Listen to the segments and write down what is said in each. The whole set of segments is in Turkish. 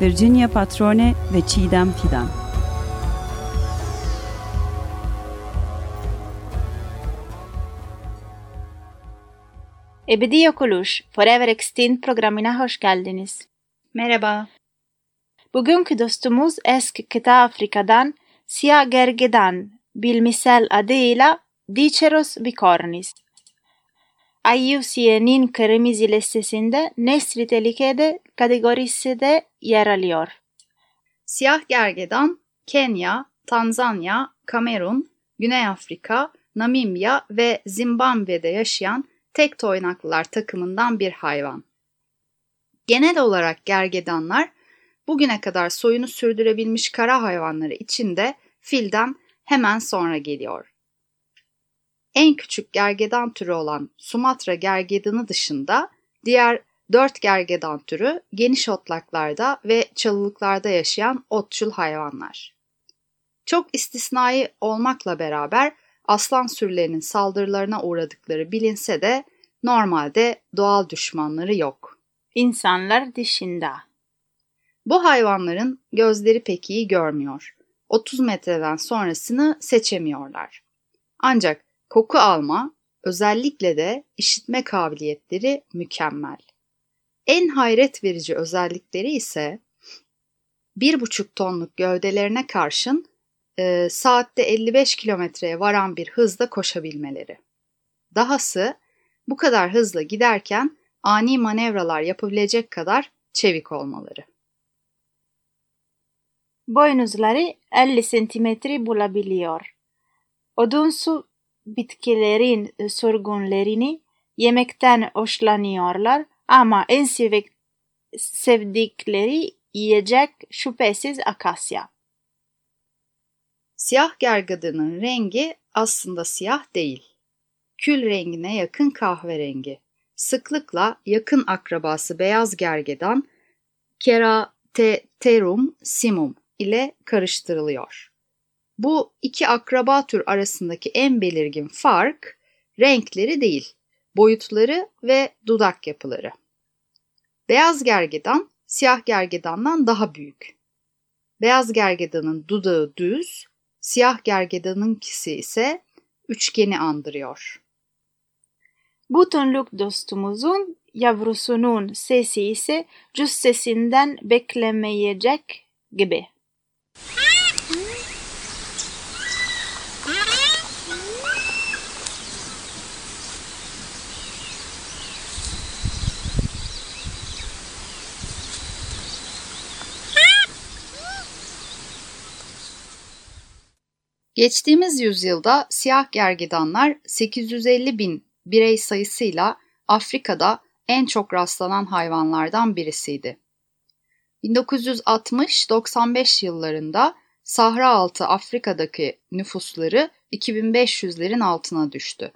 Virginia Patrone ve Çiğdem Fidan. Ebedi Yok Oluş, Forever Extinct programına hoş geldiniz. Merhaba. Bugünkü dostumuz eski kıta Afrika'dan Siyah Gergedan, bilmisel adıyla Diceros bicornis. IUCN'in kırmızı listesinde nesli tehlikede kategorisi de yer alıyor. Siyah gergedan Kenya, Tanzanya, Kamerun, Güney Afrika, Namibya ve Zimbabwe'de yaşayan tek toynaklılar takımından bir hayvan. Genel olarak gergedanlar bugüne kadar soyunu sürdürebilmiş kara hayvanları içinde filden hemen sonra geliyor. En küçük gergedan türü olan Sumatra gergedanı dışında diğer dört gergedan türü geniş otlaklarda ve çalılıklarda yaşayan otçul hayvanlar. Çok istisnai olmakla beraber aslan sürülerinin saldırılarına uğradıkları bilinse de normalde doğal düşmanları yok. İnsanlar dışında. Bu hayvanların gözleri pek iyi görmüyor. 30 metreden sonrasını seçemiyorlar. Ancak koku alma, özellikle de işitme kabiliyetleri mükemmel. En hayret verici özellikleri ise 1,5 tonluk gövdelerine karşın e, saatte 55 kilometreye varan bir hızda koşabilmeleri. Dahası bu kadar hızla giderken ani manevralar yapabilecek kadar çevik olmaları. Boynuzları 50 santimetre bulabiliyor. Odunsu bitkilerin sorgunlarını yemekten hoşlanıyorlar ama en sevdikleri yiyecek şüphesiz akasya. Siyah gergedanın rengi aslında siyah değil. Kül rengine yakın kahverengi. Sıklıkla yakın akrabası beyaz gergedan Kerateterum simum ile karıştırılıyor. Bu iki akraba tür arasındaki en belirgin fark renkleri değil, boyutları ve dudak yapıları. Beyaz gergedan siyah gergedandan daha büyük. Beyaz gergedanın dudağı düz, siyah gergedanınkisi ise üçgeni andırıyor. Bu tonluk dostumuzun yavrusunun sesi ise cüssesinden beklemeyecek gibi. Geçtiğimiz yüzyılda siyah gergedanlar 850 bin birey sayısıyla Afrika'da en çok rastlanan hayvanlardan birisiydi. 1960-95 yıllarında Sahra altı Afrika'daki nüfusları 2500'lerin altına düştü.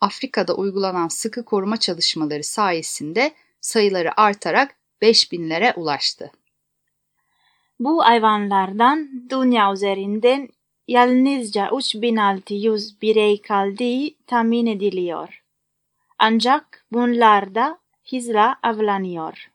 Afrika'da uygulanan sıkı koruma çalışmaları sayesinde sayıları artarak 5000'lere ulaştı. Bu hayvanlardan dünya üzerinden yalnızca 3600 birey kaldığı tahmin ediliyor. Ancak bunlar da hızla avlanıyor.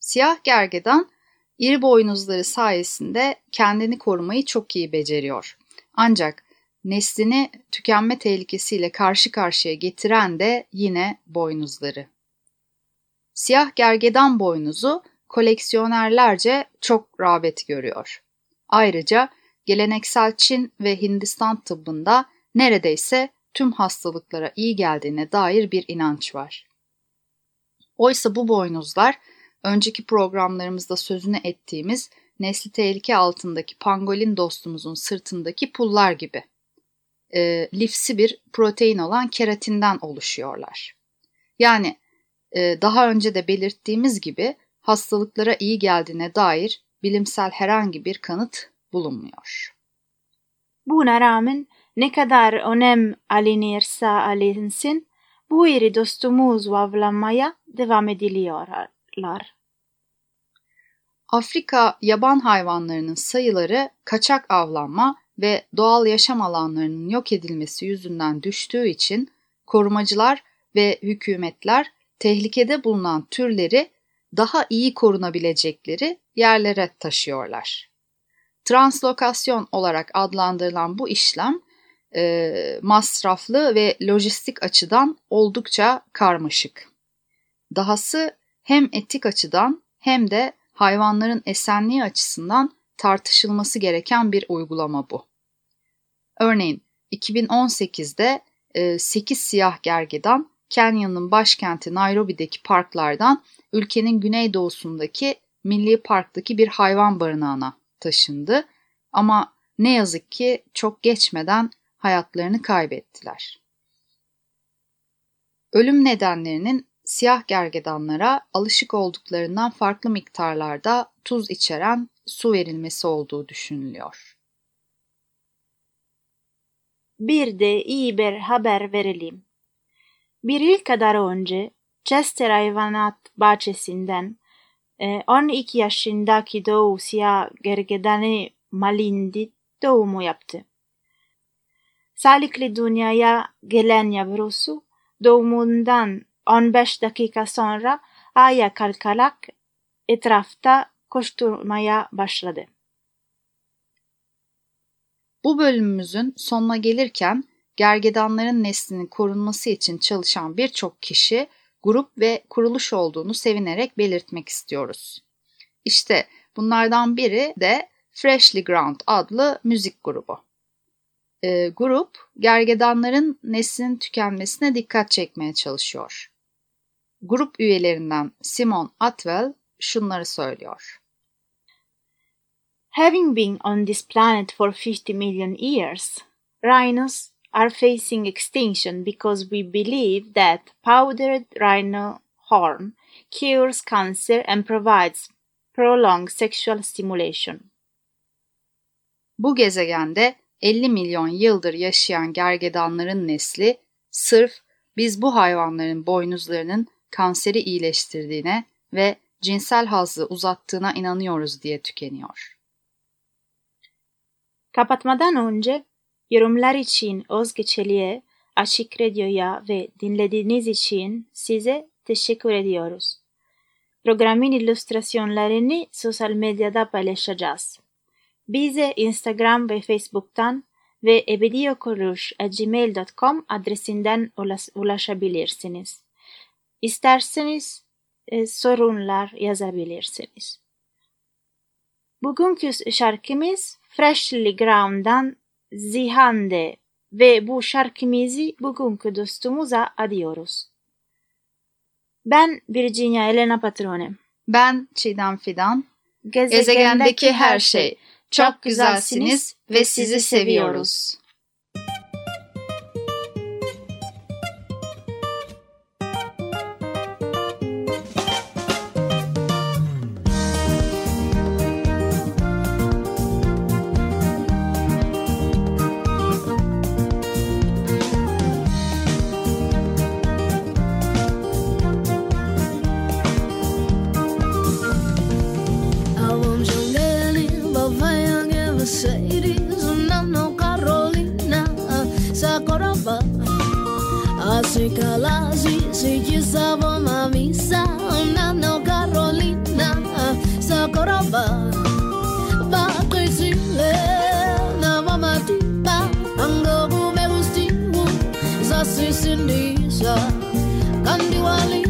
Siyah gergedan iri boynuzları sayesinde kendini korumayı çok iyi beceriyor. Ancak neslini tükenme tehlikesiyle karşı karşıya getiren de yine boynuzları. Siyah gergedan boynuzu koleksiyonerlerce çok rağbet görüyor. Ayrıca geleneksel Çin ve Hindistan tıbbında neredeyse tüm hastalıklara iyi geldiğine dair bir inanç var. Oysa bu boynuzlar önceki programlarımızda sözünü ettiğimiz nesli tehlike altındaki pangolin dostumuzun sırtındaki pullar gibi. E, lifsi bir protein olan keratinden oluşuyorlar. Yani e, daha önce de belirttiğimiz gibi hastalıklara iyi geldiğine dair bilimsel herhangi bir kanıt bulunmuyor. Buna rağmen ne kadar önem alınırsa alınsın bu iri dostumuzu avlamaya devam ediliyorlar. Afrika yaban hayvanlarının sayıları kaçak avlanma ve doğal yaşam alanlarının yok edilmesi yüzünden düştüğü için korumacılar ve hükümetler tehlikede bulunan türleri daha iyi korunabilecekleri yerlere taşıyorlar. Translokasyon olarak adlandırılan bu işlem e, masraflı ve lojistik açıdan oldukça karmaşık. Dahası hem etik açıdan hem de hayvanların esenliği açısından tartışılması gereken bir uygulama bu. Örneğin 2018'de 8 e, siyah gergedan Kenya'nın başkenti Nairobi'deki parklardan ülkenin güneydoğusundaki Milli Park'taki bir hayvan barınağına taşındı ama ne yazık ki çok geçmeden hayatlarını kaybettiler. Ölüm nedenlerinin siyah gergedanlara alışık olduklarından farklı miktarlarda tuz içeren su verilmesi olduğu düşünülüyor. Bir de iyi bir haber verelim. Bir yıl kadar önce Chester Hayvanat Bahçesi'nden 12 e, yaşındaki Doğu Siyah Gergedanı Malindi doğumu yaptı. Sağlıklı dünyaya gelen yavrusu doğumundan 15 dakika sonra ayağa kalkarak etrafta koşturmaya başladı. Bu bölümümüzün sonuna gelirken gergedanların neslinin korunması için çalışan birçok kişi, grup ve kuruluş olduğunu sevinerek belirtmek istiyoruz. İşte bunlardan biri de Freshly Ground adlı müzik grubu. E, grup gergedanların neslinin tükenmesine dikkat çekmeye çalışıyor. Grup üyelerinden Simon Atwell şunları söylüyor. Having been on this planet for 50 million years, rhinos are facing extinction because we believe that powdered rhino horn cures cancer and provides prolonged sexual stimulation. Bu gezegende 50 milyon yıldır yaşayan gergedanların nesli sırf biz bu hayvanların boynuzlarının kanseri iyileştirdiğine ve cinsel hazzı uzattığına inanıyoruz diye tükeniyor. Kapatmadan önce yorumlar için Özge Çelik'e, Açık Radyo'ya ve dinlediğiniz için size teşekkür ediyoruz. Programın illüstrasyonlarını sosyal medyada paylaşacağız. Bize Instagram ve Facebook'tan ve ebediokoruş.gmail.com adresinden ulaşabilirsiniz. İsterseniz e, sorunlar yazabilirsiniz. Bugünkü şarkımız Freshly Ground'dan Zihande ve bu şarkımızı bugünkü dostumuza adıyoruz. Ben Virginia Elena Patrone. Ben Çiğdem Fidan. Gezegendeki, Gezegendeki her şey. Çok güzelsiniz ve sizi seviyoruz. Se cala, se se no Carolina, Sacoroba, va a crecerle, la mamá tipa, ando me gustivo, sa se sindisa, candiwali.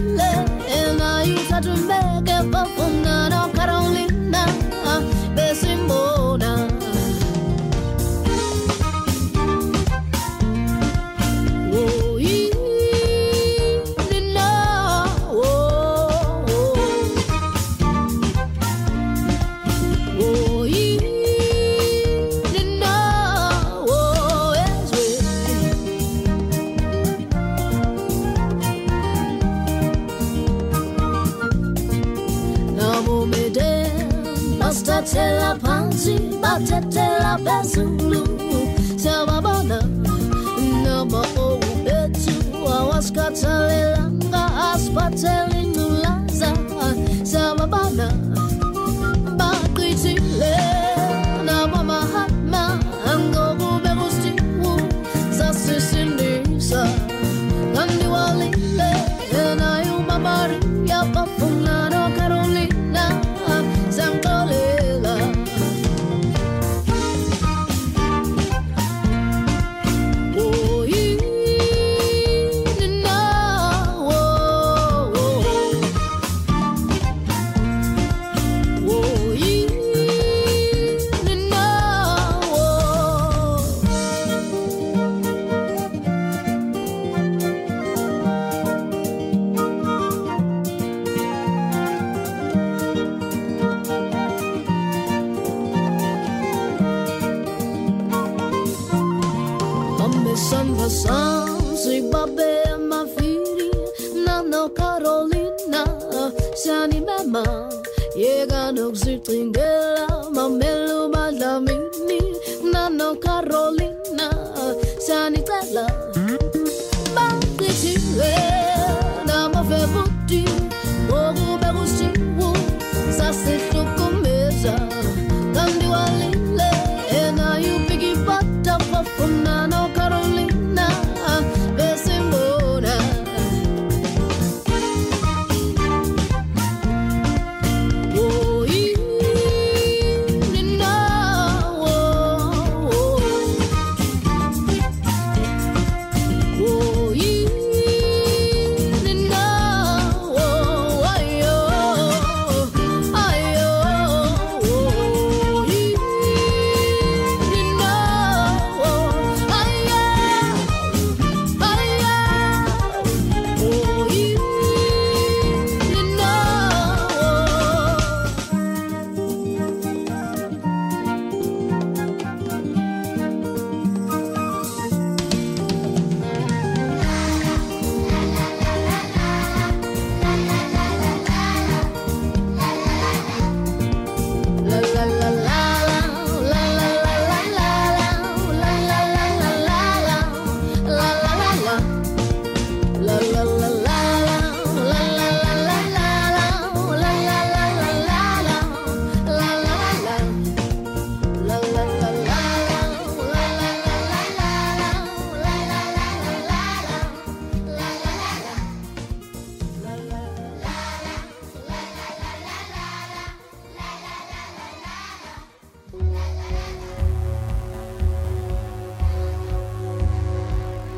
Les sommes passants, j'ai babé ma na Nana Carolina, se anima, llega no se tringuela, mamela.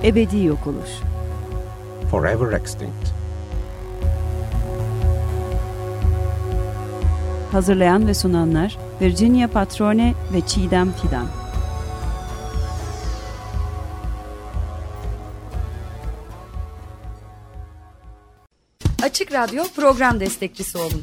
Ebedi yok oluş. Forever extinct. Hazırlayan ve sunanlar Virginia Patrone ve Çiğdem Fidan. Açık Radyo program destekçisi olun.